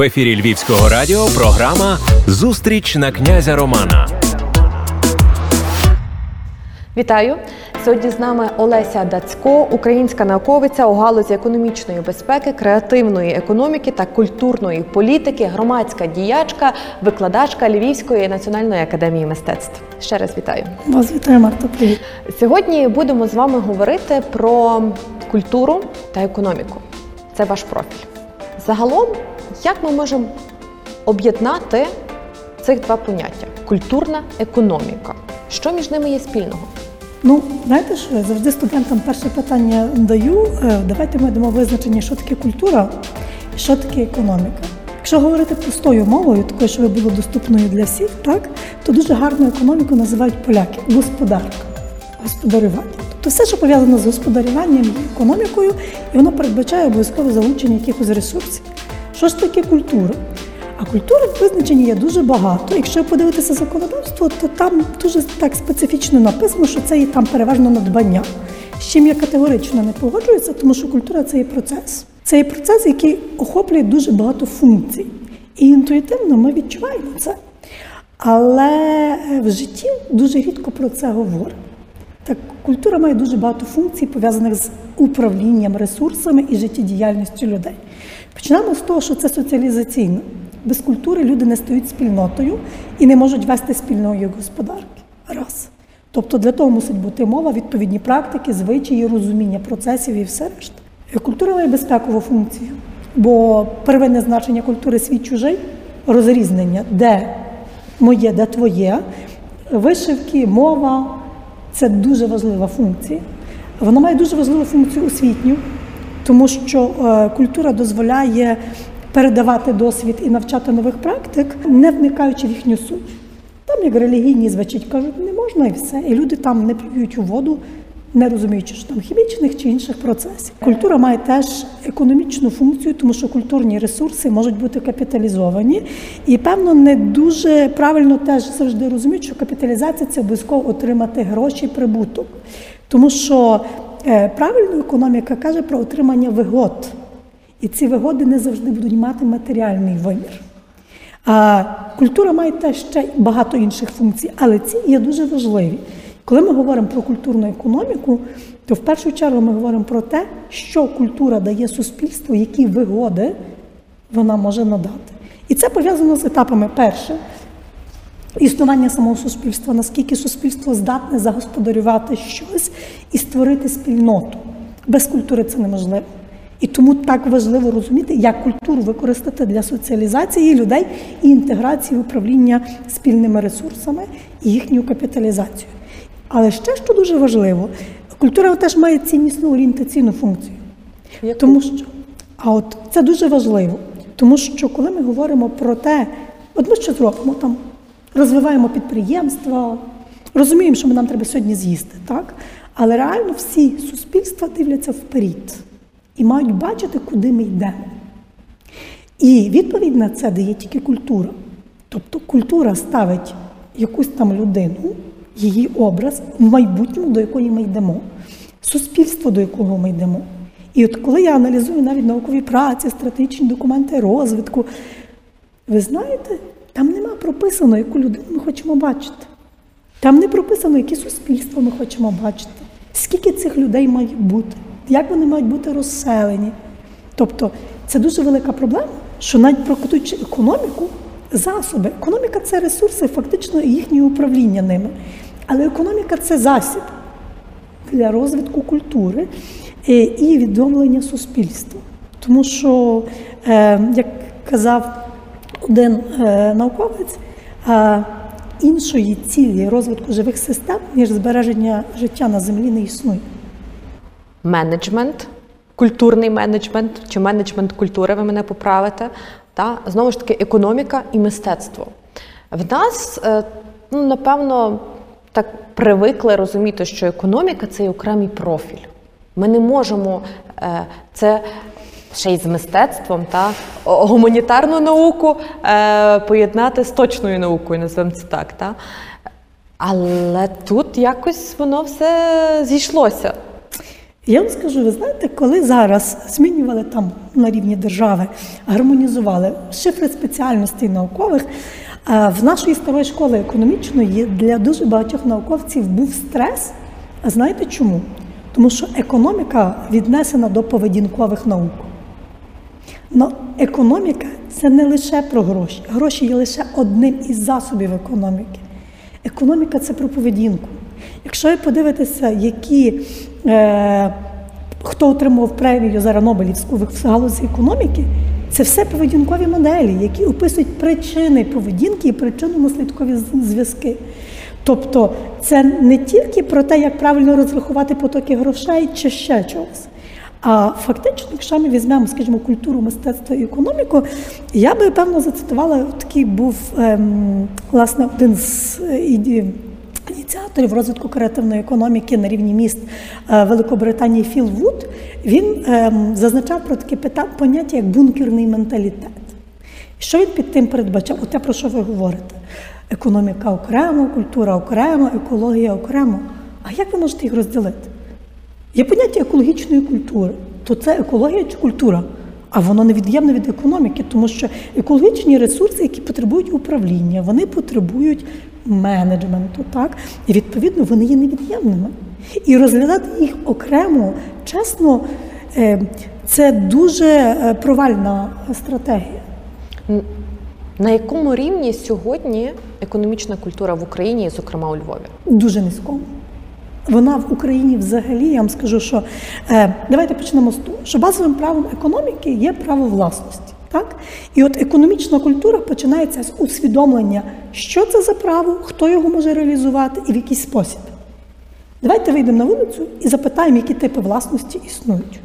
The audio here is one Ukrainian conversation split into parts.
В ефірі Львівського радіо програма Зустріч на князя Романа. Вітаю! Сьогодні з нами Олеся Дацько, українська науковиця у галузі економічної безпеки, креативної економіки та культурної політики, громадська діячка, викладачка Львівської національної академії мистецтв. Ще раз вітаю. Вас вітаю, Марта. Привіт. Сьогодні будемо з вами говорити про культуру та економіку. Це ваш профіль. Загалом, як ми можемо об'єднати цих два поняття культурна економіка? Що між ними є спільного? Ну, знаєте, я завжди студентам перше питання даю. Е, давайте ми дамо визначення, що таке культура що таке економіка. Якщо говорити простою мовою, такою, щоб було доступною для всіх, так то дуже гарну економіку називають поляки господарка, господарювання. Тобто все, що пов'язано з господарюванням і економікою, і воно передбачає обов'язкове залучення якихось ресурсів. Що ж таке культура? А культури в визначенні є дуже багато. Якщо подивитися законодавство, то там дуже так специфічно написано, що це є там переважно надбання. З чим я категорично не погоджуюся, тому що культура це є процес. Це є процес, який охоплює дуже багато функцій. І інтуїтивно ми відчуваємо це. Але в житті дуже рідко про це говоримо. Так, культура має дуже багато функцій, пов'язаних з управлінням ресурсами і життєдіяльністю людей. Почнемо з того, що це соціалізаційно. Без культури люди не стають спільнотою і не можуть вести спільної господарки. Раз. Тобто для того мусить бути мова, відповідні практики, звичаї, розуміння процесів і все решта. Культура має безпекову функцію, бо первинне значення культури свій чужий, розрізнення, де моє, де твоє, вишивки, мова це дуже важлива функція. Вона має дуже важливу функцію освітню, тому що е, культура дозволяє передавати досвід і навчати нових практик, не вникаючи в їхню суть. Там, як релігійні звичать, кажуть, не можна і все. І люди там не плюють у воду, не розуміючи, що там хімічних чи інших процесів. Культура має теж економічну функцію, тому що культурні ресурси можуть бути капіталізовані. І, певно, не дуже правильно теж завжди розуміють, що капіталізація це обов'язково отримати гроші, прибуток. Тому що е, правильно економіка каже про отримання вигод. І ці вигоди не завжди будуть мати матеріальний вимір. А культура має теж ще багато інших функцій, але ці є дуже важливі. Коли ми говоримо про культурну економіку, то в першу чергу ми говоримо про те, що культура дає суспільству, які вигоди вона може надати. І це пов'язано з етапами. Перше існування самого суспільства, наскільки суспільство здатне загосподарювати щось і створити спільноту. Без культури це неможливо. І тому так важливо розуміти, як культуру використати для соціалізації людей і інтеграції управління спільними ресурсами і їхню капіталізацію. Але ще що дуже важливо, культура теж має ціннісну орієнтаційну функцію. Яку? Тому що а от це дуже важливо, тому що коли ми говоримо про те, от ми що зробимо там, розвиваємо підприємства, розуміємо, що нам треба сьогодні з'їсти, так? Але реально всі суспільства дивляться вперед і мають бачити, куди ми йдемо. І відповідь на це дає тільки культура. Тобто культура ставить якусь там людину, її образ в майбутньому, до якої ми йдемо, суспільство, до якого ми йдемо. І от коли я аналізую навіть наукові праці, стратегічні документи розвитку, ви знаєте, там нема прописано, яку людину ми хочемо бачити. Там не прописано, яке суспільство ми хочемо бачити, скільки цих людей має бути як вони мають бути розселені. Тобто це дуже велика проблема, що навіть прокатуючи економіку, засоби. Економіка це ресурси, фактично їхнє управління ними. Але економіка це засіб для розвитку культури е, і відомлення суспільства. Тому що, е, як казав один е, науковець, іншої цілі розвитку живих систем, ніж збереження життя на землі, не існує менеджмент, культурний менеджмент чи менеджмент культури, ви мене поправите. Та? Знову ж таки, економіка і мистецтво. В нас, е, ну, напевно, так привикли розуміти, що економіка це окремий профіль. Ми не можемо е, це ще й з мистецтвом та гуманітарну науку е, поєднати з точною наукою, називаємо це так. Та? Але тут якось воно все зійшлося. Я вам скажу, ви знаєте, коли зараз змінювали там на рівні держави, гармонізували шифри спеціальностей наукових, е, в нашої старої школи економічної для дуже багатьох науковців був стрес. А знаєте чому? Тому що економіка віднесена до поведінкових наук. Но економіка це не лише про гроші. Гроші є лише одним із засобів економіки. Економіка це про поведінку. Якщо ви подивитеся, які, е, хто отримував премію зараз Нобелівську в галузі економіки, це все поведінкові моделі, які описують причини поведінки і причинно-наслідкові зв'язки. Тобто це не тільки про те, як правильно розрахувати потоки грошей чи ще чогось. А фактично, якщо ми візьмемо, скажімо, культуру, мистецтво і економіку, я би певно зацитувала такий був ем, власне один з е, ініціаторів розвитку креативної економіки на рівні міст е, Великобританії Філ Вуд. Він ем, зазначав про таке поняття як бункерний менталітет. Що він під тим передбачав? Оте, про що ви говорите? Економіка окремо, культура окремо, екологія окремо. А як ви можете їх розділити? Є поняття екологічної культури, то це екологія чи культура, а воно невід'ємне від економіки, тому що екологічні ресурси, які потребують управління, вони потребують менеджменту, так? І відповідно вони є невід'ємними. І розглядати їх окремо, чесно, е, це дуже е, провальна стратегія. На якому рівні сьогодні економічна культура в Україні, зокрема у Львові? Дуже низькому. Вона в Україні взагалі, я вам скажу, що е, давайте почнемо з того, що базовим правом економіки є право власності. Так? І от економічна культура починається з усвідомлення, що це за право, хто його може реалізувати і в який спосіб. Давайте вийдемо на вулицю і запитаємо, які типи власності існують.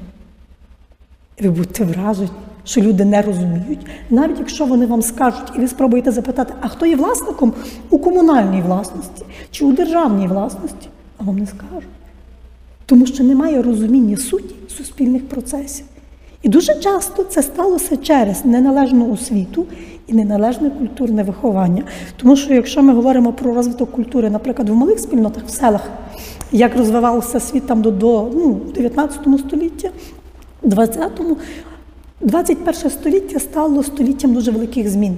Ви будете вражені, що люди не розуміють, навіть якщо вони вам скажуть, і ви спробуєте запитати, а хто є власником у комунальній власності чи у державній власності а вам не скажуть. Тому що немає розуміння суті суспільних процесів. І дуже часто це сталося через неналежну освіту і неналежне культурне виховання. Тому що, якщо ми говоримо про розвиток культури, наприклад, в малих спільнотах, в селах, як розвивався світ там до до ну, 19 століття, 20-му, 21 століття стало століттям дуже великих змін,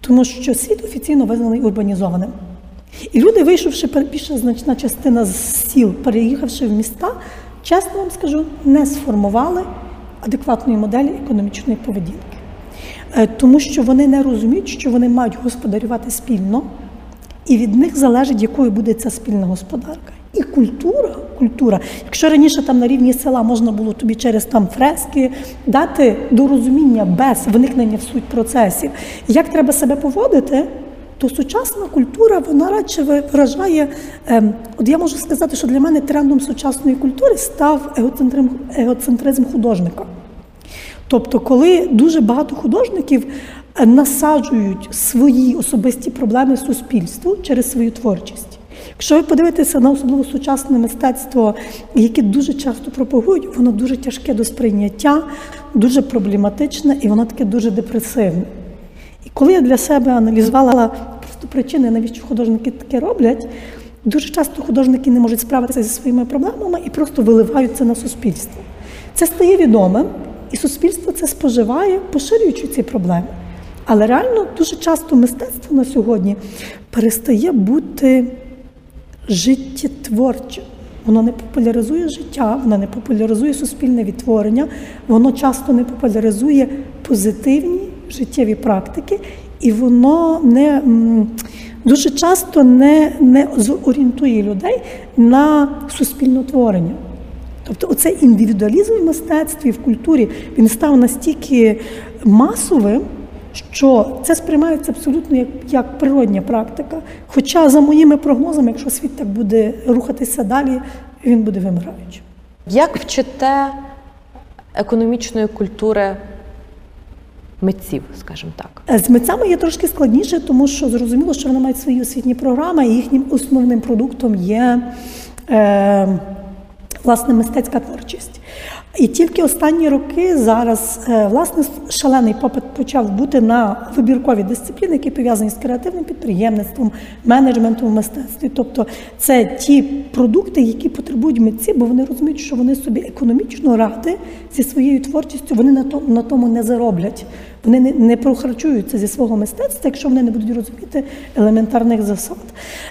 тому що світ офіційно визнаний урбанізованим. І люди, вийшовши більша значна частина з сіл, переїхавши в міста, чесно вам скажу, не сформували адекватної моделі економічної поведінки. Е, тому що вони не розуміють, що вони мають господарювати спільно, і від них залежить, якою буде ця спільна господарка. І культура, культура, якщо раніше там на рівні села можна було тобі через там фрески дати до розуміння без виникнення в суть процесів, як треба себе поводити то сучасна культура вона радше виражає. Ем, от я можу сказати, що для мене трендом сучасної культури став егоцентризм, егоцентризм художника. Тобто, коли дуже багато художників е, насаджують свої особисті проблеми суспільству через свою творчість. Якщо ви подивитеся на особливо сучасне мистецтво, яке дуже часто пропагують, воно дуже тяжке до сприйняття, дуже проблематичне і воно таке дуже депресивне. І коли я для себе аналізувала просто причини, навіщо художники таке роблять, дуже часто художники не можуть справитися зі своїми проблемами і просто виливають це на суспільство. Це стає відомим, і суспільство це споживає, поширюючи ці проблеми. Але реально дуже часто мистецтво на сьогодні перестає бути життєтворчим. Воно не популяризує життя, воно не популяризує суспільне відтворення, воно часто не популяризує позитивні життєві практики, і воно не дуже часто не не зорієнтує людей на суспільне творення. Тобто оцей індивідуалізм в мистецтві, в культурі він став настільки масовим, що це сприймається абсолютно як як природня практика. Хоча, за моїми прогнозами, якщо світ так буде рухатися далі, він буде вимираючим. Як вчите економічної культури митців, скажімо так. Е, з митцями є трошки складніше, тому що зрозуміло, що вони мають свої освітні програми, і їхнім основним продуктом є. Е, власне мистецька творчість. І тільки останні роки зараз е, власне шалений попит почав бути на вибіркові дисципліни, які пов'язані з креативним підприємництвом, менеджментом в мистецтві. Тобто це ті продукти, які потребують митці, бо вони розуміють, що вони собі економічно ради зі своєю творчістю, вони на тому на тому не зароблять. Вони не, не прохарчуються зі свого мистецтва, якщо вони не будуть розуміти елементарних засад.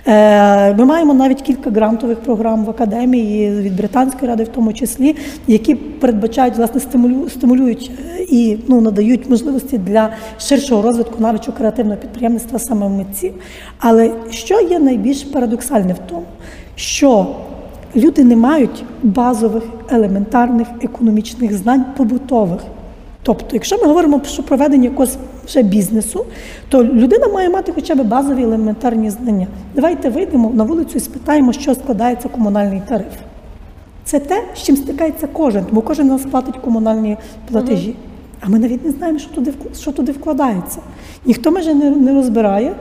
Е, Ми маємо навіть кілька грантових програм в академії від британської ради, в тому числі, які передбачають власне стимулю, стимулюють е, і ну надають можливості для ширшого розвитку навичок креативного підприємництва саме митців. Але що є найбільш парадоксальне в тому, що люди не мають базових елементарних економічних знань побутових. Тобто, якщо ми говоримо про проведення якогось вже бізнесу, то людина має мати хоча б базові елементарні знання. Давайте вийдемо на вулицю і спитаємо, що складається комунальний тариф. Це те, з чим стикається кожен, бо кожен нас платить комунальні платежі. А ми навіть не знаємо, що туди що туди вкладається. Ніхто майже не, не розбирає,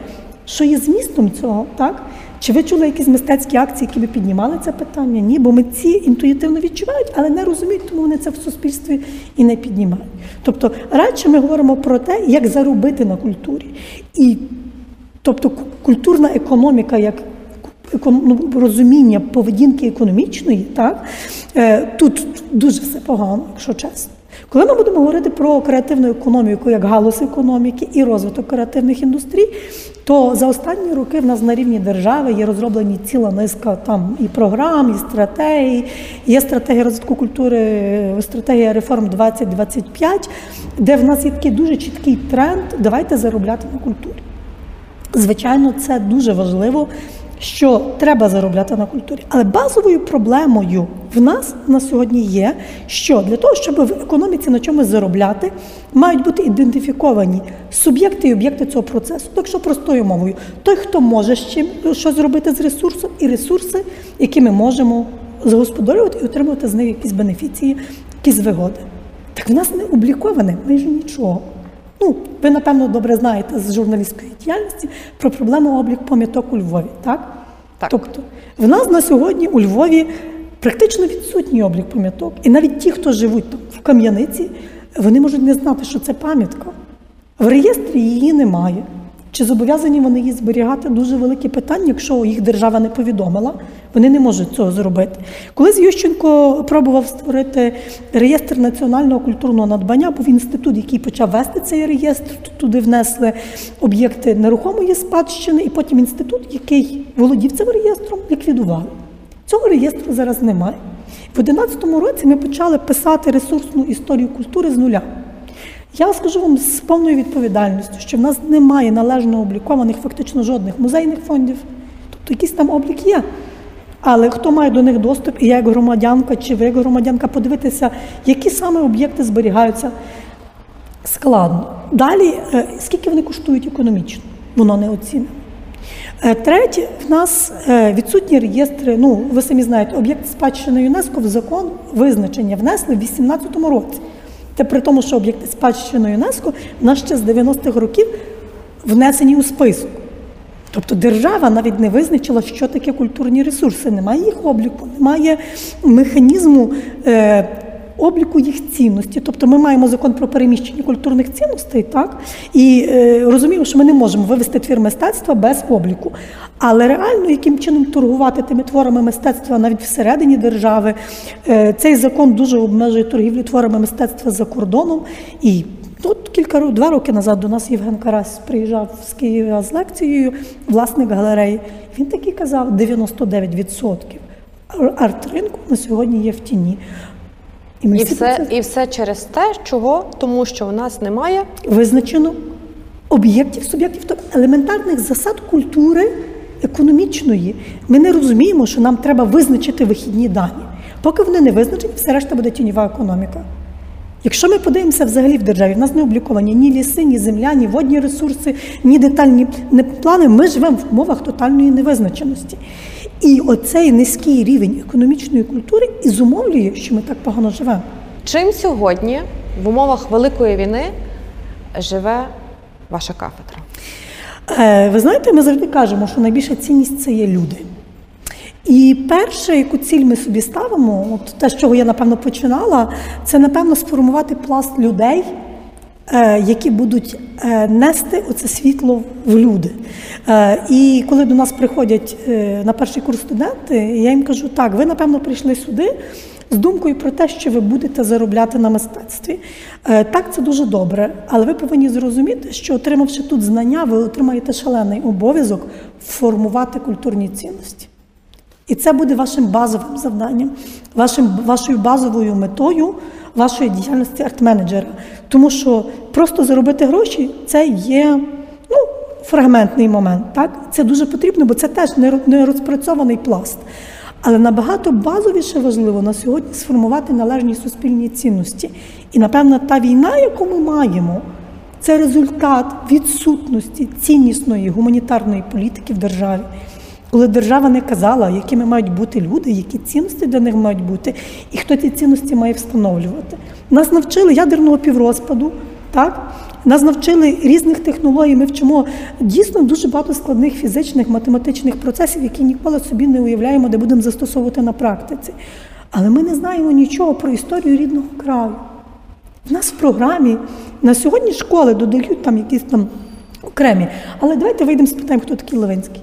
що є змістом цього, так? Чи ви чули якісь мистецькі акції, які би піднімали це питання? Ні, бо митці інтуїтивно відчувають, але не розуміють, тому вони це в суспільстві і не піднімають. Тобто, радше ми говоримо про те, як заробити на культурі. І тобто культурна економіка, як розуміння поведінки економічної, так е, тут дуже все погано, якщо чесно. Коли ми будемо говорити про креативну економіку як галузь економіки і розвиток креативних індустрій, то за останні роки в нас на рівні держави є розроблені ціла низка там і програм, і стратегій. Є стратегія розвитку культури, стратегія реформ 2025, де в нас є такий дуже чіткий тренд давайте заробляти на культурі. Звичайно, це дуже важливо що треба заробляти на культурі. Але базовою проблемою в нас на сьогодні є, що для того, щоб в економіці на чомусь заробляти, мають бути ідентифіковані суб'єкти і об'єкти цього процесу. Так що простою мовою, той, хто може з чим щось зробити з ресурсом, і ресурси, які ми можемо загосподарювати і отримувати з них якісь бенефіції, якісь вигоди. Так в нас не обліковане майже нічого. Ну, ви, напевно, добре знаєте з журналістської діяльності про проблему облік пам'яток у Львові, так? Так. Тобто, в нас на сьогодні у Львові практично відсутній облік пам'яток. І навіть ті, хто живуть там в Кам'яниці, вони можуть не знати, що це пам'ятка. В реєстрі її немає. Чи зобов'язані вони її зберігати? Дуже велике питання, якщо їх держава не повідомила, вони не можуть цього зробити. Колись Ющенко пробував створити реєстр національного культурного надбання, був інститут, який почав вести цей реєстр. Туди внесли об'єкти нерухомої спадщини, і потім інститут, який володів цим реєстром, ліквідували. Цього реєстру зараз немає. В 2011 році ми почали писати ресурсну історію культури з нуля. Я скажу вам з повною відповідальністю, що в нас немає належно облікованих фактично жодних музейних фондів, тобто якийсь там облік є. Але хто має до них доступ, і я як громадянка, чи ви як громадянка, подивитися, які саме об'єкти зберігаються складно. Далі, е, скільки вони коштують економічно, воно не оцінено. Е, третє, в нас е, відсутні реєстри. Ну, ви самі знаєте, об'єкт спадщини ЮНЕСКО в закон визначення внесли в 2018 році. Це при тому, що об'єкти спадщини ЮНЕСКО в нас ще з 90-х років внесені у список. Тобто держава навіть не визначила, що таке культурні ресурси. Немає їх обліку, немає механізму е, обліку їх цінності. Тобто ми маємо закон про переміщення культурних цінностей, так і е, розуміємо, що ми не можемо вивести твір мистецтва без обліку. Але реально, яким чином торгувати тими творами мистецтва навіть всередині держави, е, цей закон дуже обмежує торгівлю творами мистецтва за кордоном. І Тут кілька два роки назад до нас Євген Карась приїжджав з Києва з лекцією, власник галереї. Він такий казав: 99% арт-ринку на сьогодні є в тіні. І ми і все, і все через те, чого? Тому що у нас немає визначено об'єктів, суб'єктів, тобто елементарних засад культури економічної. Ми не розуміємо, що нам треба визначити вихідні дані. Поки вони не визначені, все решта буде тіньова економіка. Якщо ми подивимося взагалі в державі, в нас не обліковані ні ліси, ні земля, ні водні ресурси, ні детальні плани, ми живемо в умовах тотальної невизначеності. І оцей низький рівень економічної культури і зумовлює, що ми так погано живемо. Чим сьогодні в умовах великої війни живе ваша кафедра? Е, ви знаєте, ми завжди кажемо, що найбільша цінність це є люди. І перше, яку ціль ми собі ставимо, от те, з чого я напевно починала, це напевно сформувати пласт людей, е, які будуть е, нести оце світло в люди. Е, І коли до нас приходять на перший курс студенти, я їм кажу: так, ви напевно прийшли сюди. З думкою про те, що ви будете заробляти на мистецтві. Так, це дуже добре, але ви повинні зрозуміти, що отримавши тут знання, ви отримаєте шалений обов'язок формувати культурні цінності. І це буде вашим базовим завданням, вашим, вашою базовою метою вашої діяльності арт-менеджера. Тому що просто заробити гроші це є ну, фрагментний момент. Так? Це дуже потрібно, бо це теж не розпрацьований пласт. Але набагато базовіше важливо на сьогодні сформувати належні суспільні цінності. І, напевно, та війна, яку ми маємо, це результат відсутності ціннісної гуманітарної політики в державі. Коли держава не казала, якими мають бути люди, які цінності для них мають бути, і хто ці цінності має встановлювати. Нас навчили ядерного піврозпаду, так? Нас навчили різних технологій. Ми вчимо дійсно дуже багато складних фізичних, математичних процесів, які ніколи собі не уявляємо, де будемо застосовувати на практиці. Але ми не знаємо нічого про історію рідного краю. В нас в програмі на сьогодні школи додають там якісь там окремі. Але давайте вийдемо спитаємо, хто такий Левинський.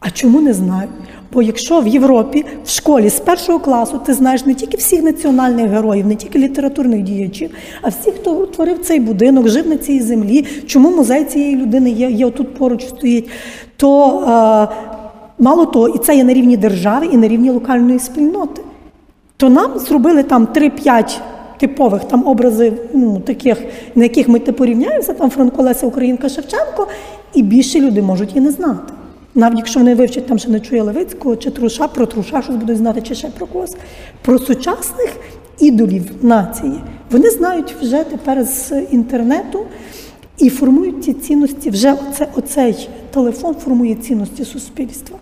А чому не знаю? Бо якщо в Європі в школі з першого класу ти знаєш не тільки всіх національних героїв, не тільки літературних діячів, а всіх, хто творив цей будинок, жив на цій землі, чому музей цієї людини є, є отут поруч стоїть, то е, мало того, і це є на рівні держави, і на рівні локальної спільноти. То нам зробили там 3-5 типових там образи, ну, таких, на яких ми типу рівняємося, там Франко Леся Українка Шевченко, і більше люди можуть і не знати. Навіть якщо вони вивчать там ще не чує Левицького, чи Труша, про Труша щось будуть знати, чи ще про когось. Про сучасних ідолів нації вони знають вже тепер з інтернету і формують ці цінності. Вже оце, оцей телефон формує цінності суспільства.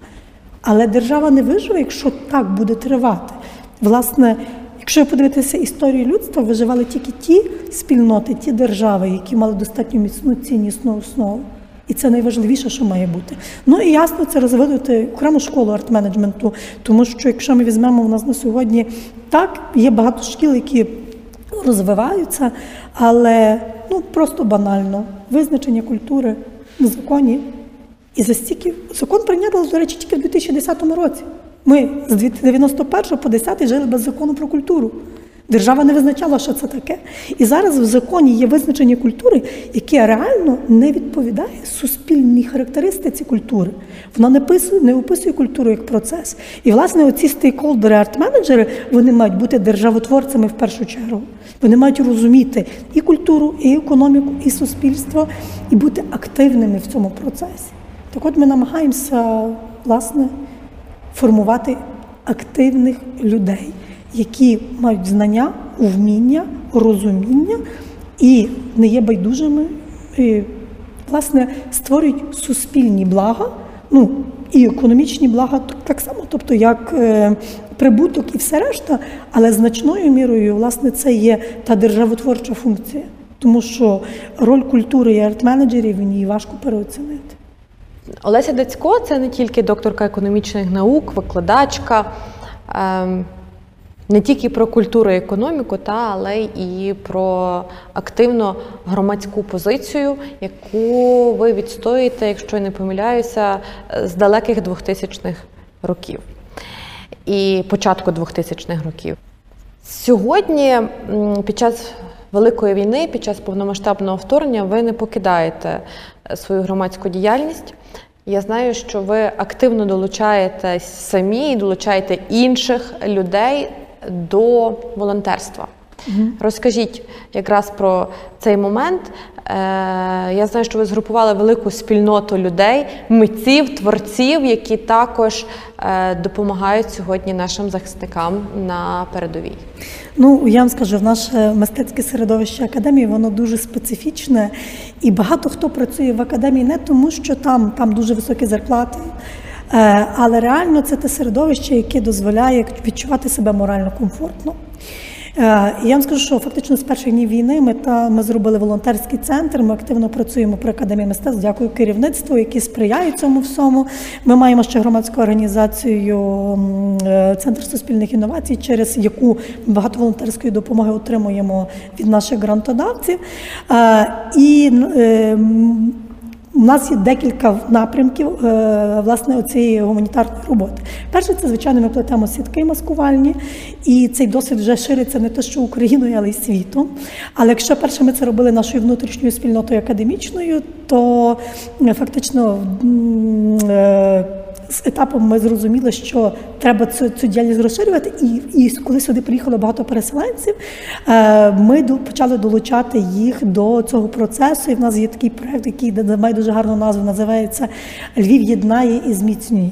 Але держава не виживе, якщо так буде тривати. Власне, якщо подивитися історію людства, виживали тільки ті спільноти, ті держави, які мали достатньо міцну ціннісну основу. І це найважливіше, що має бути. Ну і ясно, це розвинути окрему школу арт-менеджменту, тому що якщо ми візьмемо у нас на сьогодні, так, є багато шкіл, які розвиваються, але ну просто банально визначення культури в законі. І за стільки закон прийняли, до речі, тільки в 2010 році. Ми з 91 по 10 жили без закону про культуру. Держава не визначала, що це таке. І зараз в законі є визначення культури, яке реально не відповідає суспільній характеристиці культури. Вона не описує, не описує культуру як процес. І, власне, оці стейкхолдери, арт-менеджери, вони мають бути державотворцями в першу чергу. Вони мають розуміти і культуру, і економіку, і суспільство, і бути активними в цьому процесі. Так от ми намагаємося, власне, формувати активних людей, які мають знання, вміння, розуміння і не є байдужими, і, власне, створюють суспільні блага, ну і економічні блага так само, тобто як е, прибуток і все решта, але значною мірою, власне, це є та державотворча функція, тому що роль культури і арт-менеджерів ній важко переоцінити. Олеся Дацько це не тільки докторка економічних наук, викладачка, ем, не тільки про культуру і економіку, та, але і про активну громадську позицію, яку ви відстоюєте, якщо я не помиляюся, з далеких 2000-х років і початку 2000-х років. Сьогодні, під час Великої війни, під час повномасштабного вторгнення, ви не покидаєте свою громадську діяльність. Я знаю, що ви активно долучаєтесь самі і долучаєте інших людей до волонтерства. Розкажіть якраз про цей момент. Е, Я знаю, що ви згрупували велику спільноту людей, митців, творців, які також е, допомагають сьогодні нашим захисникам на передовій. Ну, я вам скажу, в наше мистецьке середовище академії воно дуже специфічне, і багато хто працює в академії не тому, що там, там дуже високі зарплати. Е, Але реально це те середовище, яке дозволяє відчувати себе морально комфортно. І я вам скажу, що фактично з перших днів війни ми та ми зробили волонтерський центр. Ми активно працюємо при академії мистецтв. Дякую керівництву, які сприяють цьому всьому. Ми маємо ще громадську організацію е, Центр суспільних інновацій, через яку багато волонтерської допомоги отримуємо від наших грантодавців. І у нас є декілька напрямків е, власне цієї гуманітарної роботи. Перше, це звичайно, ми плетемо сітки маскувальні, і цей досвід вже шириться не те, що Україною, але й світом. Але якщо перше ми це робили нашою внутрішньою спільнотою академічною, то е, фактично. Е, з етапом ми зрозуміли, що треба цю цю діяльність розширювати. І і коли сюди приїхало багато переселенців, ми почали долучати їх до цього процесу. І в нас є такий проект, який має дуже гарну назву, називається Львів єднає і зміцнює.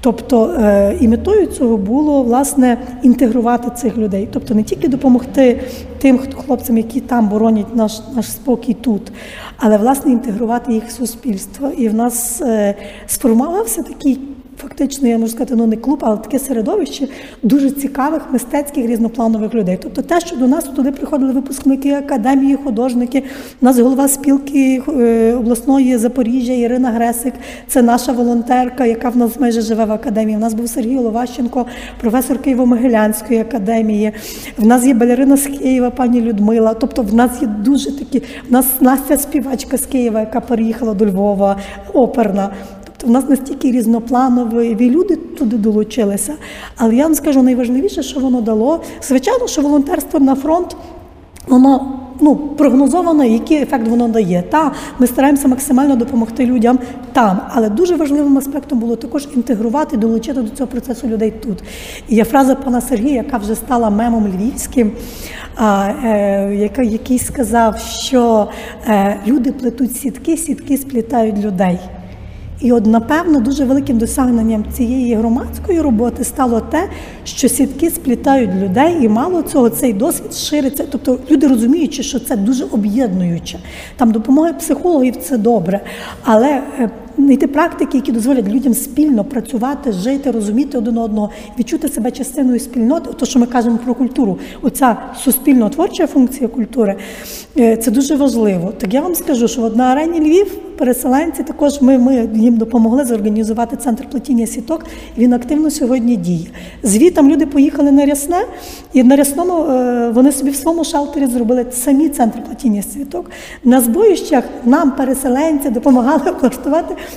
Тобто е, і метою цього було власне інтегрувати цих людей, тобто не тільки допомогти тим хлопцям, які там боронять наш наш спокій тут, але власне інтегрувати їх в суспільство. І в нас е, сформувався такий фактично, я можу сказати, ну не клуб, але таке середовище дуже цікавих мистецьких різнопланових людей. Тобто, те, що до нас туди приходили випускники академії, художники, у нас голова спілки е, обласної Запоріжжя Ірина Гресик, це наша волонтерка, яка в нас майже живе в академії. У нас був Сергій Оловащенко, професор Києво-Могилянської академії. В нас є балерина з Києва, пані Людмила. Тобто, в нас є дуже такі. В нас Настя співачка з Києва, яка переїхала до Львова, оперна. В нас настільки різнопланові люди туди долучилися. Але я вам скажу найважливіше, що воно дало. Звичайно, що волонтерство на фронт, воно. Ну, прогнозовано, який ефект воно дає. Та ми стараємося максимально допомогти людям там, але дуже важливим аспектом було також інтегрувати, долучити до цього процесу людей тут. І є фраза пана Сергія, яка вже стала мемом львівським, а, е, який сказав, що е, люди плетуть сітки, сітки сплітають людей. І, от, напевно, дуже великим досягненням цієї громадської роботи стало те, що сітки сплітають людей, і мало цього цей досвід шириться. Тобто люди розуміючи, що це дуже об'єднуюче. Там допомога психологів це добре, але е, знайти практики, які дозволять людям спільно працювати, жити, розуміти один одного, відчути себе частиною спільноти. То, що ми кажемо про культуру, оця суспільно-творча функція культури, е, це дуже важливо. Так я вам скажу, що на арені Львів переселенці також ми, ми їм допомогли зорганізувати центр плетіння сіток. Він активно сьогодні діє. Звітом люди поїхали на рясне, і на рясному е, вони собі в своєму шалтері зробили самі центр плетіння сіток. На збоїщах нам переселенці допомагали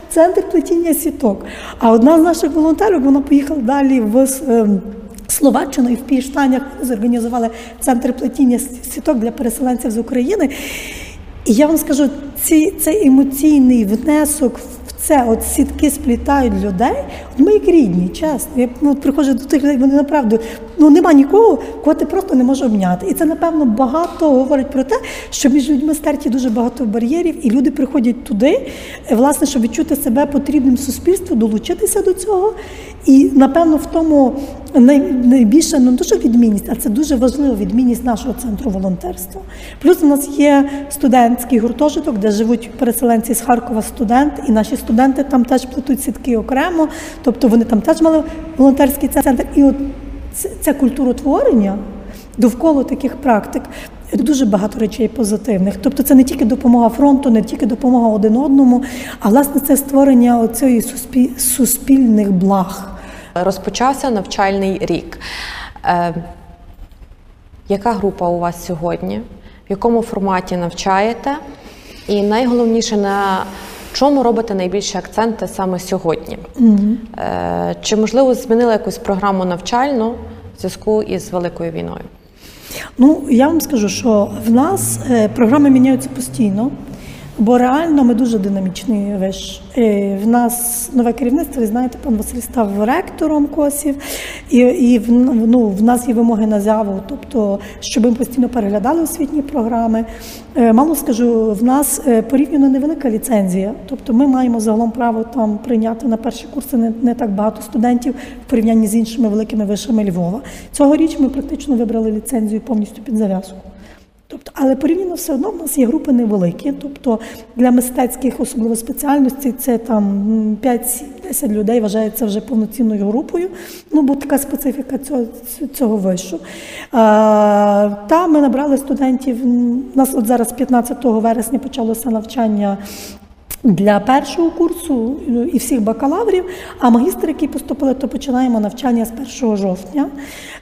центр плетіння сіток. А одна з наших волонтерок вона поїхала далі в. Ем, Словаччину і в Піштанях зорганізували центр плетіння сіток для переселенців з України. І я вам скажу, ці, цей емоційний внесок це, от сітки сплітають людей. От ми як рідні, чесно. Я ну, приходжу до тих людей, вони направду ну нема нікого, кого ти просто не можеш обняти. І це, напевно, багато говорить про те, що між людьми стерті дуже багато бар'єрів, і люди приходять туди, власне, щоб відчути себе потрібним суспільству, долучитися до цього. І напевно в тому найбільша ну, не що відмінність, а це дуже важлива відмінність нашого центру волонтерства. Плюс у нас є студентський гуртожиток, де живуть переселенці з Харкова, студент, і наші студенти там теж плетуть сітки окремо, тобто вони там теж мали волонтерський центр. І от це культуротворення довкола таких практик. Дуже багато речей позитивних. Тобто це не тільки допомога фронту, не тільки допомога один одному, а власне це створення оцієї суспільних благ. Розпочався навчальний рік. Е, Яка група у вас сьогодні? В якому форматі навчаєте? І найголовніше, на чому робите найбільші акценти саме сьогодні? Угу. Е, Чи можливо змінили якусь програму навчальну в зв'язку із великою війною? Ну я вам скажу, що в нас е, програми міняються постійно. Бо реально ми дуже динамічний виш. Е, в нас нове керівництво, ви знаєте, пан Василь став ректором косів, і і в, ну, в нас є вимоги на зяву, тобто, щоб ми постійно переглядали освітні програми. Е, мало скажу, в нас е, порівняно невелика ліцензія, тобто ми маємо загалом право там прийняти на перші курси не, не так багато студентів в порівнянні з іншими великими вишами Львова. Цьогоріч ми практично вибрали ліцензію повністю під зав'язку. Тобто, але порівняно все одно в нас є групи невеликі. Тобто для мистецьких, особливо спеціальностей, це там 5 10 людей вважається вже повноцінною групою. Ну, бо така специфіка цього, цього вишу. Та ми набрали студентів. У нас от зараз 15 вересня почалося навчання. Для першого курсу ну, і всіх бакалаврів, а магістри, які поступили, то починаємо навчання з 1 жовтня.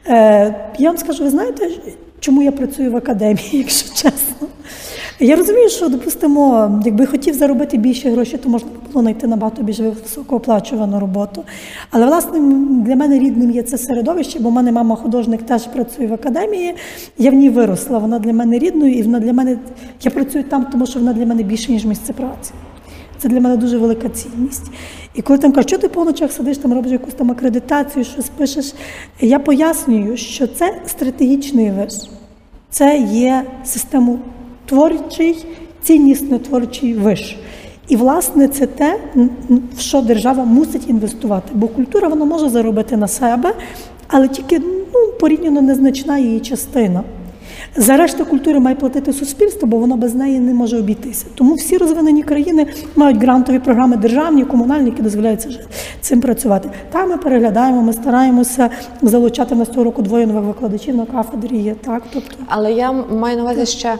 Е, я вам скажу, ви знаєте, чому я працюю в академії, якщо чесно? Я розумію, що, допустимо, якби хотів заробити більше грошей, то можна було знайти набагато більш високооплачувану роботу. Але, власне, для мене рідним є це середовище, бо в мене мама художник теж працює в академії. Я в ній виросла, вона для мене рідною, і вона для мене. Я працюю там, тому що вона для мене більше, ніж місце праці. Це для мене дуже велика цінність. І коли там кажуть, що ти по ночах сидиш, там робиш якусь там акредитацію, щось пишеш, я пояснюю, що це стратегічний виш. Це є системотворчий, ціннісно-творчий виш. І, власне, це те, в що держава мусить інвестувати. Бо культура вона може заробити на себе, але тільки ну, порівняно незначна її частина. За решту культури має платити суспільство, бо воно без неї не може обійтися. Тому всі розвинені країни мають грантові програми державні, комунальні, які дозволяють цим працювати. Там ми переглядаємо, ми стараємося залучати на цього року двоє нових викладачів на кафедрі. Є так, тобто, але я маю на увазі ще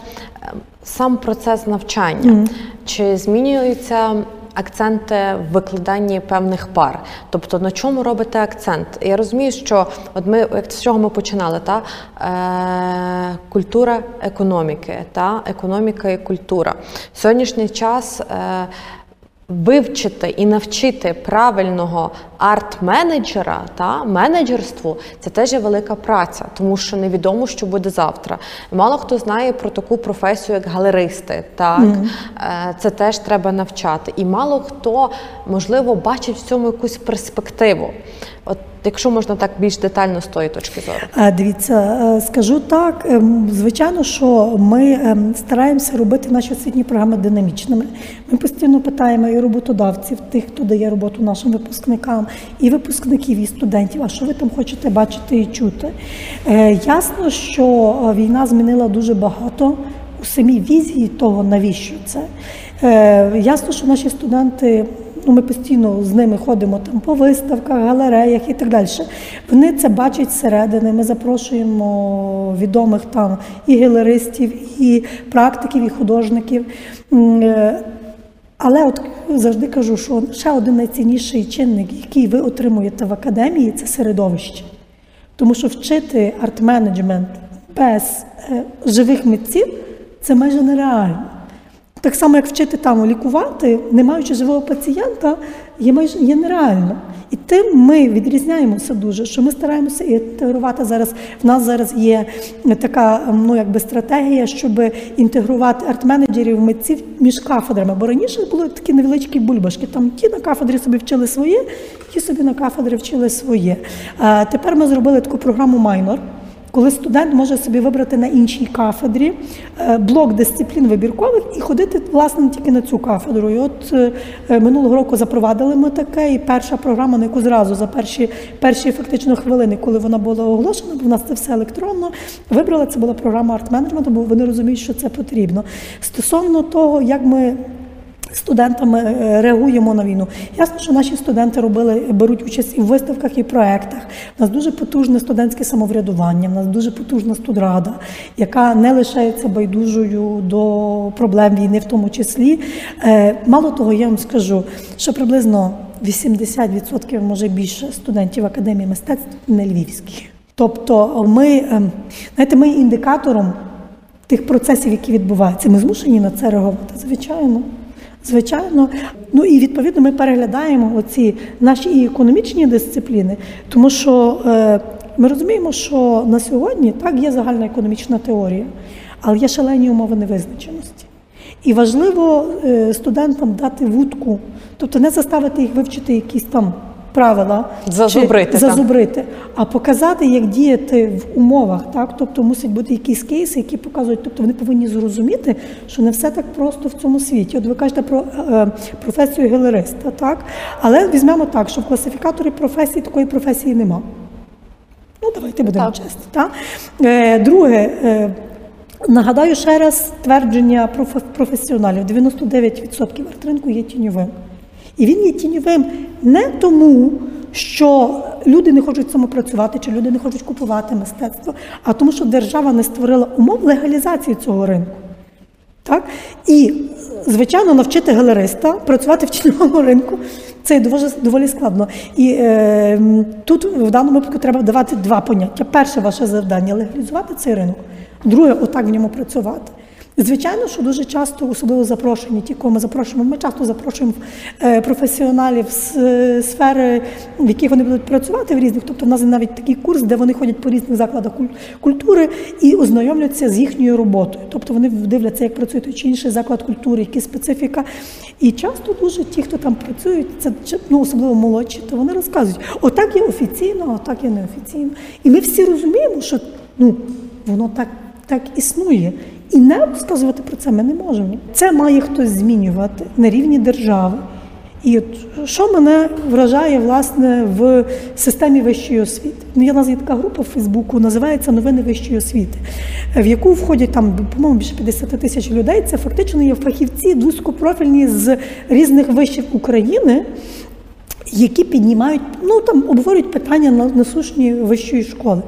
сам процес навчання. Mm. Чи змінюється? Акценти в викладанні певних пар. Тобто на чому робите акцент? Я розумію, що от ми як з чого ми починали, та е, культура економіки, та економіка і культура. Сьогоднішній час. Е, Вивчити і навчити правильного арт-менеджера та менеджерству це теж є велика праця, тому що невідомо, що буде завтра. Мало хто знає про таку професію, як галеристи. Так mm. це теж треба навчати. І мало хто можливо бачить в цьому якусь перспективу. От Якщо можна так більш детально з тої точки зору, дивіться, е, скажу так. Ем, звичайно, що ми ем, стараємося робити наші освітні програми динамічними. Ми постійно питаємо і роботодавців, тих, хто дає роботу нашим випускникам, і випускників, і студентів. А що ви там хочете бачити і чути? Е, ясно, що е, війна змінила дуже багато у самій візії того, навіщо це. Ясно, що наші студенти ну ми постійно з ними ходимо там по виставках, галереях і так далі. Вони це бачать зсередини. Ми запрошуємо відомих там і галеристів, і практиків, і художників. Е, але от завжди кажу, що ще один найцінніший чинник, який ви отримуєте в академії, це середовище. Тому що вчити арт-менеджмент без е, живих митців це майже нереально. Так само, як вчити там лікувати, не маючи живого пацієнта, є майже є нереально. І тим ми відрізняємося дуже, що ми стараємося інтегрувати зараз. В нас зараз є така ну якби стратегія, щоб інтегрувати арт-менеджерів, митців між кафедрами. Бо раніше були такі невеличкі бульбашки. Там ті на кафедрі собі вчили своє, ті собі на кафедрі вчили своє. А тепер ми зробили таку програму Майнор коли студент може собі вибрати на іншій кафедрі е, блок дисциплін вибіркових і ходити власне тільки на цю кафедру. І от е, е, минулого року запровадили ми таке, і перша програма, на яку зразу за перші перші фактично хвилини, коли вона була оголошена, бо в нас це все електронно. Вибрала це була програма арт-менеджменту, бо вони розуміють, що це потрібно. Стосовно того, як ми студентами е, реагуємо на війну. Ясно, що наші студенти робили, беруть участь і в виставках, і проектах. У нас дуже потужне студентське самоврядування, у нас дуже потужна студрада, яка не лишається байдужою до проблем війни, в тому числі. Е, мало того, я вам скажу, що приблизно 80%, може більше студентів академії мистецтв не львівські. Тобто, ми ем, знаєте, ми індикатором тих процесів, які відбуваються. Ми змушені на це реагувати, звичайно. Звичайно, ну і відповідно ми переглядаємо оці наші і економічні дисципліни, тому що е, ми розуміємо, що на сьогодні так є загальна економічна теорія, але є шалені умови невизначеності. І важливо е, студентам дати вудку, тобто не заставити їх вивчити якісь там правила зазубрити, зазубрити, а показати, як діяти в умовах. Так, тобто мусять бути якісь кейси, які показують, тобто вони повинні зрозуміти, що не все так просто в цьому світі. От ви кажете про е, професію галериста, так але візьмемо так, що в класифікаторі професії такої професії нема. Ну, давайте будемо так. чесні. Так? Е, друге. Е, Нагадаю ще раз твердження професіоналів: 99% артринку є тіньовим. І він є тіньовим не тому, що люди не хочуть самопрацювати, чи люди не хочуть купувати мистецтво, а тому, що держава не створила умов легалізації цього ринку. Так? І, звичайно, навчити галериста працювати в тіньовому ринку це доволі, доволі складно. І е, тут в даному випадку треба давати два поняття. Перше ваше завдання легалізувати цей ринок, друге отак в ньому працювати. Звичайно, що дуже часто, особливо запрошені, ті, кого ми запрошуємо, ми часто запрошуємо е, професіоналів з е, сфери, в яких вони будуть працювати в різних. Тобто в нас навіть такий курс, де вони ходять по різних закладах культури і ознайомляться з їхньою роботою. Тобто вони дивляться, як працює той чи інший заклад культури, які специфіка. І часто дуже ті, хто там працюють, це ну, особливо молодші, то вони розказують, отак є офіційно, отак є неофіційно. І ми всі розуміємо, що ну, воно так, так існує. І не розказувати про це ми не можемо. Це має хтось змінювати на рівні держави. І от що мене вражає власне в системі вищої освіти? Ну, є нас є така група в Фейсбуку, називається Новини вищої освіти, в яку входять там, по-моєму, більше 50 тисяч людей. Це фактично є фахівці вузькопрофільні з різних вишів України, які піднімають, ну там обговорюють питання на насущні вищої школи.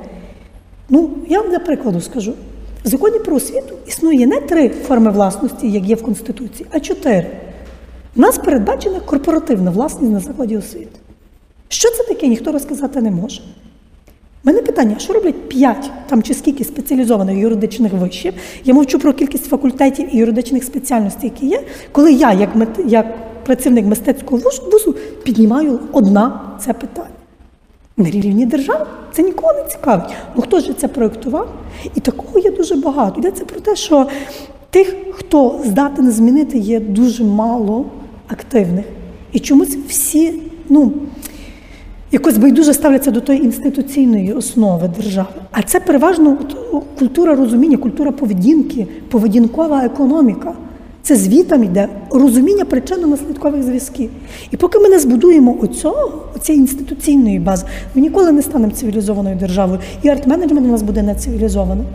Ну, я вам для прикладу скажу. В законі про освіту існує не три форми власності, як є в Конституції, а чотири. У нас передбачена корпоративна власність на закладі освіти. Що це таке, ніхто розказати не може. У мене питання: що роблять п'ять там чи скільки спеціалізованих юридичних вишів? Я мовчу про кількість факультетів і юридичних спеціальностей, які є, коли я, як, як працівник мистецького вузу, піднімаю одна це питання. На рівні держави це нікого не цікавить. Ну хто ж це проєктував? І такого є дуже багато. Йдеться про те, що тих, хто здатен змінити, є дуже мало активних. І чомусь всі, ну. Якось байдуже ставляться до тої інституційної основи держави. А це переважно культура розуміння, культура поведінки, поведінкова економіка. Це звітам йде розуміння причинно-наслідкових зв'язків. І поки ми не збудуємо оцього, оцієї інституційної бази, ми ніколи не станемо цивілізованою державою. І арт-менеджмент у нас буде не цивілізованим.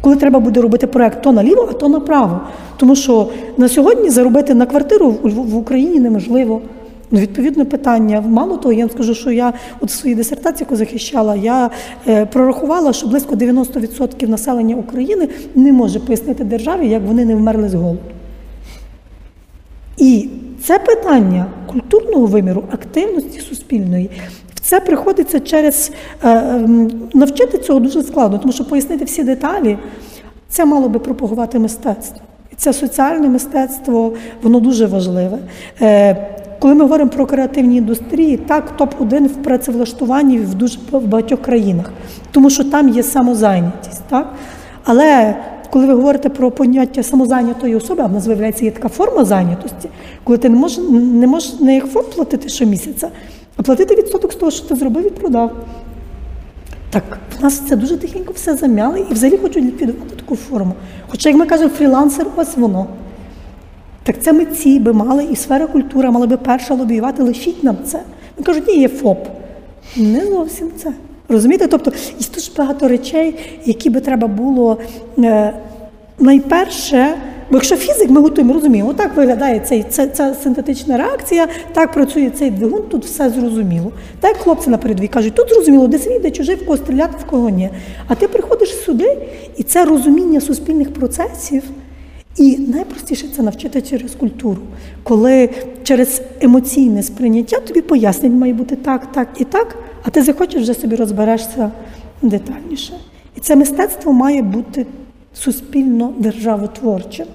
Коли треба буде робити проект то наліво, а то направо. Тому що на сьогодні заробити на квартиру в, Україні неможливо. Ну, відповідно, питання. Мало того, я вам скажу, що я от в своїй дисертації, яку захищала, я е, прорахувала, що близько 90% населення України не може пояснити державі, як вони не вмерли з голоду. І це питання культурного виміру, активності суспільної, це приходиться через е, навчити цього дуже складно, тому що пояснити всі деталі, це мало би пропагувати мистецтво. І це соціальне мистецтво, воно дуже важливе. Е, коли ми говоримо про креативні індустрії, так топ-1 в працевлаштуванні в дуже в багатьох країнах, тому що там є самозайнятість. Так? Але коли ви говорите про поняття самозайнятої особи, а в нас виявляється є така форма зайнятості, коли ти не можеш не можеш не як фонд платити щомісяця, а платити відсоток з того, що ти зробив і продав. Так в нас це дуже тихенько все замяли і взагалі хочуть ліквідувати таку форму. Хоча, як ми кажемо, фрілансер, ось воно. Так це митці би мали, і сфера культури мала би перша лобіювати, лишіть нам це. Вони кажуть, ні, є ФОП. Не зовсім це. Розумієте? Тобто є дуже багато речей, які би треба було е, найперше. Бо якщо фізик, ми готуємо, розуміємо, отак виглядає цей, ця, ця синтетична реакція, так працює цей двигун, тут все зрозуміло. Так як хлопці на передовій кажуть, тут зрозуміло, де свій, де чужий, в кого стріляти, в кого ні. А ти приходиш сюди, і це розуміння суспільних процесів. І найпростіше це навчити через культуру, коли через емоційне сприйняття тобі пояснять, має бути так, так і так, а ти захочеш вже собі розберешся детальніше. І це мистецтво має бути суспільно державотворчим.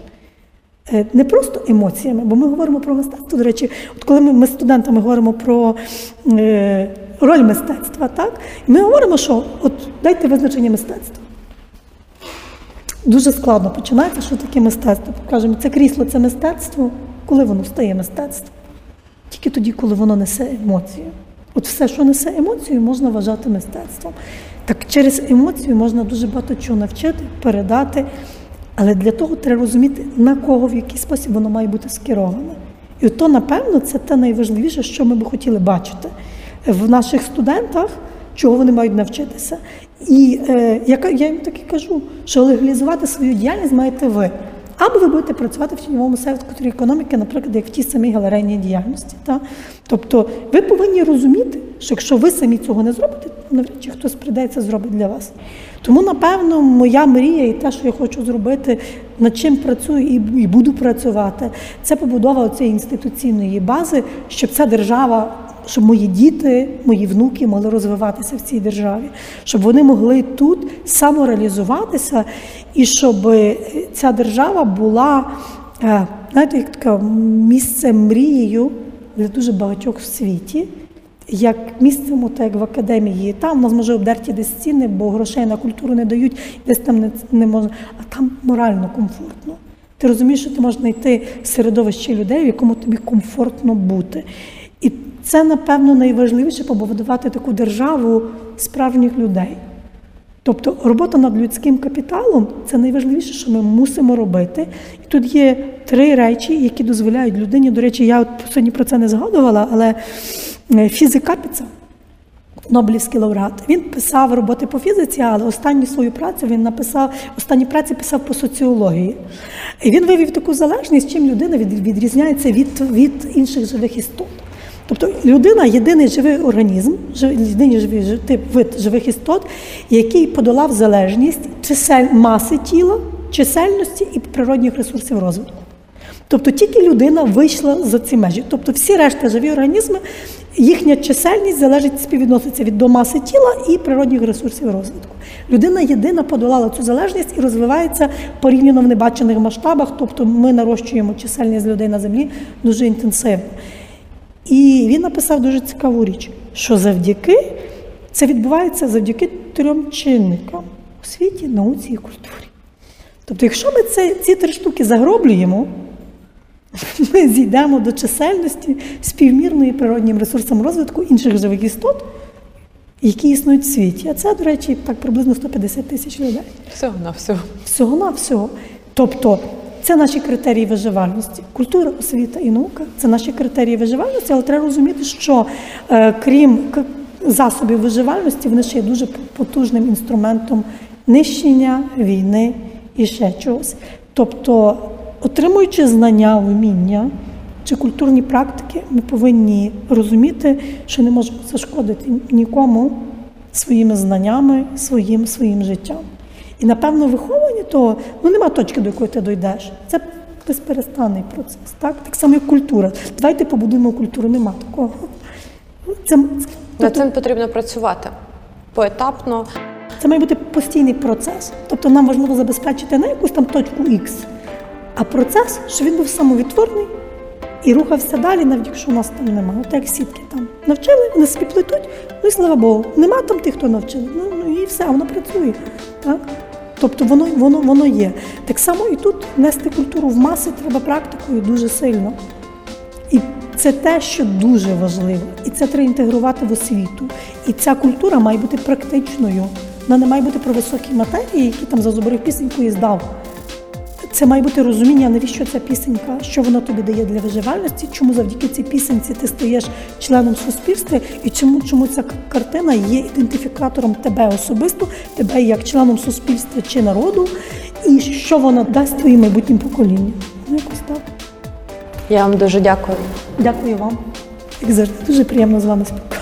Е, Не просто емоціями, бо ми говоримо про мистецтво. До речі, от коли ми, з студентами говоримо про е, роль мистецтва, так, ми говоримо, що от дайте визначення мистецтва. Дуже складно починається, що таке мистецтво. Кажемо, це крісло це мистецтво, коли воно стає мистецтвом? Тільки тоді, коли воно несе емоцію. От все, що несе емоцію, можна вважати мистецтвом. Так через емоцію можна дуже багато чого навчити, передати, але для того треба розуміти, на кого, в який спосіб воно має бути скероване. І то, напевно, це те найважливіше, що ми би хотіли бачити в наших студентах, чого вони мають навчитися. І е, я, я їм так і кажу, що легалізувати свою діяльність маєте ви. Або ви будете працювати в тіньовому секторі економіки, наприклад, як в тій самій галерейній діяльності. Та? Тобто ви повинні розуміти, що якщо ви самі цього не зробите, то навряд чи хтось прийде це зробить для вас. Тому, напевно, моя мрія і те, що я хочу зробити, над чим працюю і буду працювати, це побудова цієї інституційної бази, щоб ця держава щоб мої діти, мої внуки могли розвиватися в цій державі, щоб вони могли тут самореалізуватися, і щоб ця держава була, е, знаєте, як таке місце мрією для дуже багатьох в світі. Як місцем, так як в академії, там у нас може обдерті десь стіни, бо грошей на культуру не дають, десь там не, не можна, а там морально комфортно. Ти розумієш, що ти можеш знайти середовище людей, в якому тобі комфортно бути. Це, напевно, найважливіше побудувати таку державу справжніх людей. Тобто робота над людським капіталом це найважливіше, що ми мусимо робити. І тут є три речі, які дозволяють людині. До речі, я от сьогодні про це не згадувала, але е, фізика Капіца, Нобелівський лауреат, він писав роботи по фізиці, але останню свою працю він написав, останні праці писав по соціології. І він вивів таку залежність, чим людина відрізняється від, від інших живих істот. Тобто людина єдиний живий організм, єдиний живий тип вид живих істот, який подолав залежність чисель маси тіла, чисельності і природних ресурсів розвитку. Тобто тільки людина вийшла за ці межі. Тобто всі решта живі організми, їхня чисельність залежить співвідноситься від до маси тіла і природних ресурсів розвитку. Людина єдина подолала цю залежність і розвивається порівняно в небачених масштабах, тобто ми нарощуємо чисельність людей на землі дуже інтенсивно. І він написав дуже цікаву річ, що завдяки це відбувається завдяки трьом чинникам освіті, науці і культурі. Тобто, якщо ми це, ці три штуки загроблюємо, ми зійдемо до чисельності співмірної природнім ресурсам розвитку інших живих істот, які існують в світі. А це, до речі, так приблизно 150 тисяч людей. Всього на всього. Всього на всього. Тобто це наші критерії виживальності. Культура, освіта і наука це наші критерії виживальності, але треба розуміти, що е, крім засобів виживальності, вони ще є дуже потужним інструментом нищення, війни і ще чогось. Тобто, отримуючи знання, вміння чи культурні практики, ми повинні розуміти, що не можемо зашкодити нікому своїми знаннями, своїм своїм життям. І, напевно, виховування того, ну нема точки, до якої ти дойдеш. Це безперестанний процес. Так так само, як культура. Давайте побудуємо культуру, нема такого. Це, Над тобто цим потрібно працювати поетапно. Це має бути постійний процес. Тобто нам важливо забезпечити не якусь там точку Х, а процес, щоб він був самовідтворний і рухався далі, навіть якщо у нас там немає. От як сітки там навчили, вони собі плетуть, ну і слава Богу, нема там тих, хто навчили. Ну, ну і все, воно працює. Так? Тобто воно воно, воно є. Так само і тут нести культуру в маси треба практикою дуже сильно. І це те, що дуже важливо. І це треба інтегрувати в освіту. І ця культура має бути практичною. Вона не має бути про високі матерії, які там зазубрив пісеньку і здав. Це має бути розуміння, навіщо ця пісенька, що вона тобі дає для виживальності, чому завдяки цій пісенці ти стаєш членом суспільства, і чому чому ця картина є ідентифікатором тебе особисто, тебе як членом суспільства чи народу, і що вона дасть твоїм майбутнім поколінням. Ну, якось так. Я вам дуже дякую. Дякую вам. Як завжди, дуже приємно з вами спілкуватися.